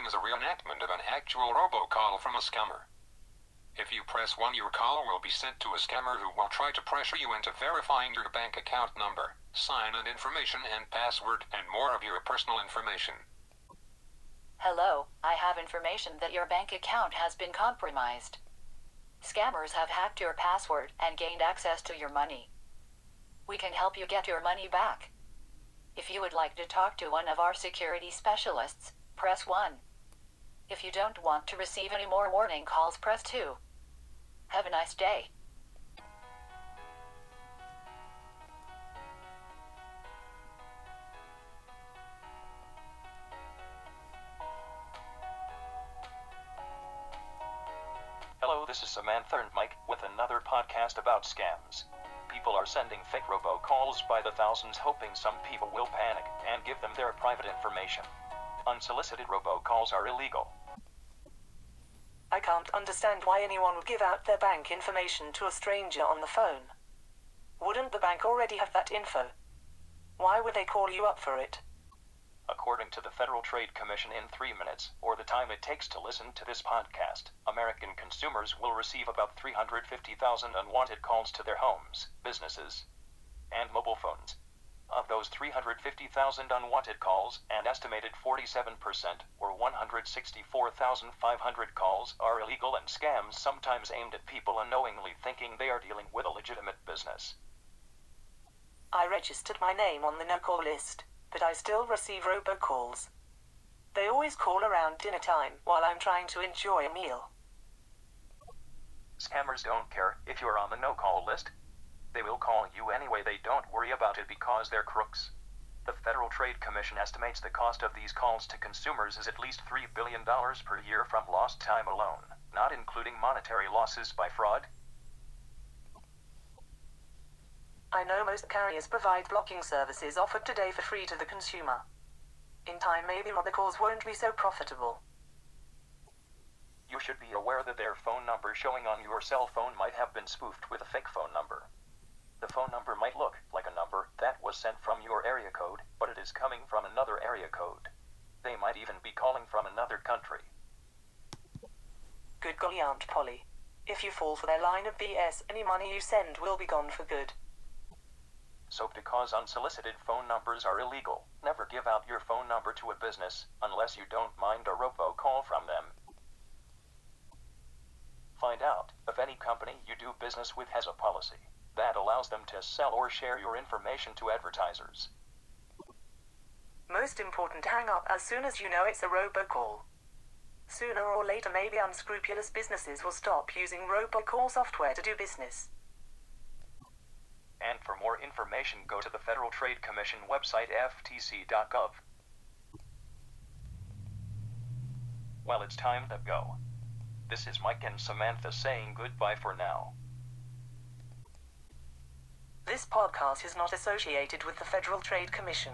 following is a reenactment of an actual robocall from a scammer. If you press 1, your call will be sent to a scammer who will try to pressure you into verifying your bank account number, sign in information and password, and more of your personal information. Hello, I have information that your bank account has been compromised. Scammers have hacked your password and gained access to your money. We can help you get your money back. If you would like to talk to one of our security specialists, press 1. If you don't want to receive any more warning calls, press 2. Have a nice day. Hello, this is Samantha and Mike with another podcast about scams. People are sending fake robocalls by the thousands, hoping some people will panic and give them their private information. Unsolicited robocalls are illegal. I can't understand why anyone would give out their bank information to a stranger on the phone. Wouldn't the bank already have that info? Why would they call you up for it? According to the Federal Trade Commission, in three minutes, or the time it takes to listen to this podcast, American consumers will receive about 350,000 unwanted calls to their homes, businesses, and mobile phones. Of those 350,000 unwanted calls, an estimated 47%, or 164,500 calls, are illegal and scams sometimes aimed at people unknowingly thinking they are dealing with a legitimate business. I registered my name on the no-call list, but I still receive robocalls. They always call around dinner time while I'm trying to enjoy a meal. Scammers don't care if you're on the no call list. They will call you anyway, they don't worry about it because they're crooks. The Federal Trade Commission estimates the cost of these calls to consumers is at least $3 billion per year from lost time alone, not including monetary losses by fraud. I know most carriers provide blocking services offered today for free to the consumer. In time, maybe robocalls won't be so profitable. You should be aware that their phone number showing on your cell phone might have been spoofed with a fake phone number. The phone number might look like a number that was sent from your area code, but it is coming from another area code. They might even be calling from another country. Good golly, Aunt Polly. If you fall for their line of BS, any money you send will be gone for good. So, because unsolicited phone numbers are illegal, never give out your phone number to a business unless you don't mind a robocall from them. Find out if any company you do business with has a policy that allows them to sell or share your information to advertisers. Most important, hang up as soon as you know it's a robocall. Sooner or later, maybe unscrupulous businesses will stop using robocall software to do business. And for more information, go to the Federal Trade Commission website ftc.gov. Well, it's time to go. This is Mike and Samantha saying goodbye for now. This podcast is not associated with the Federal Trade Commission.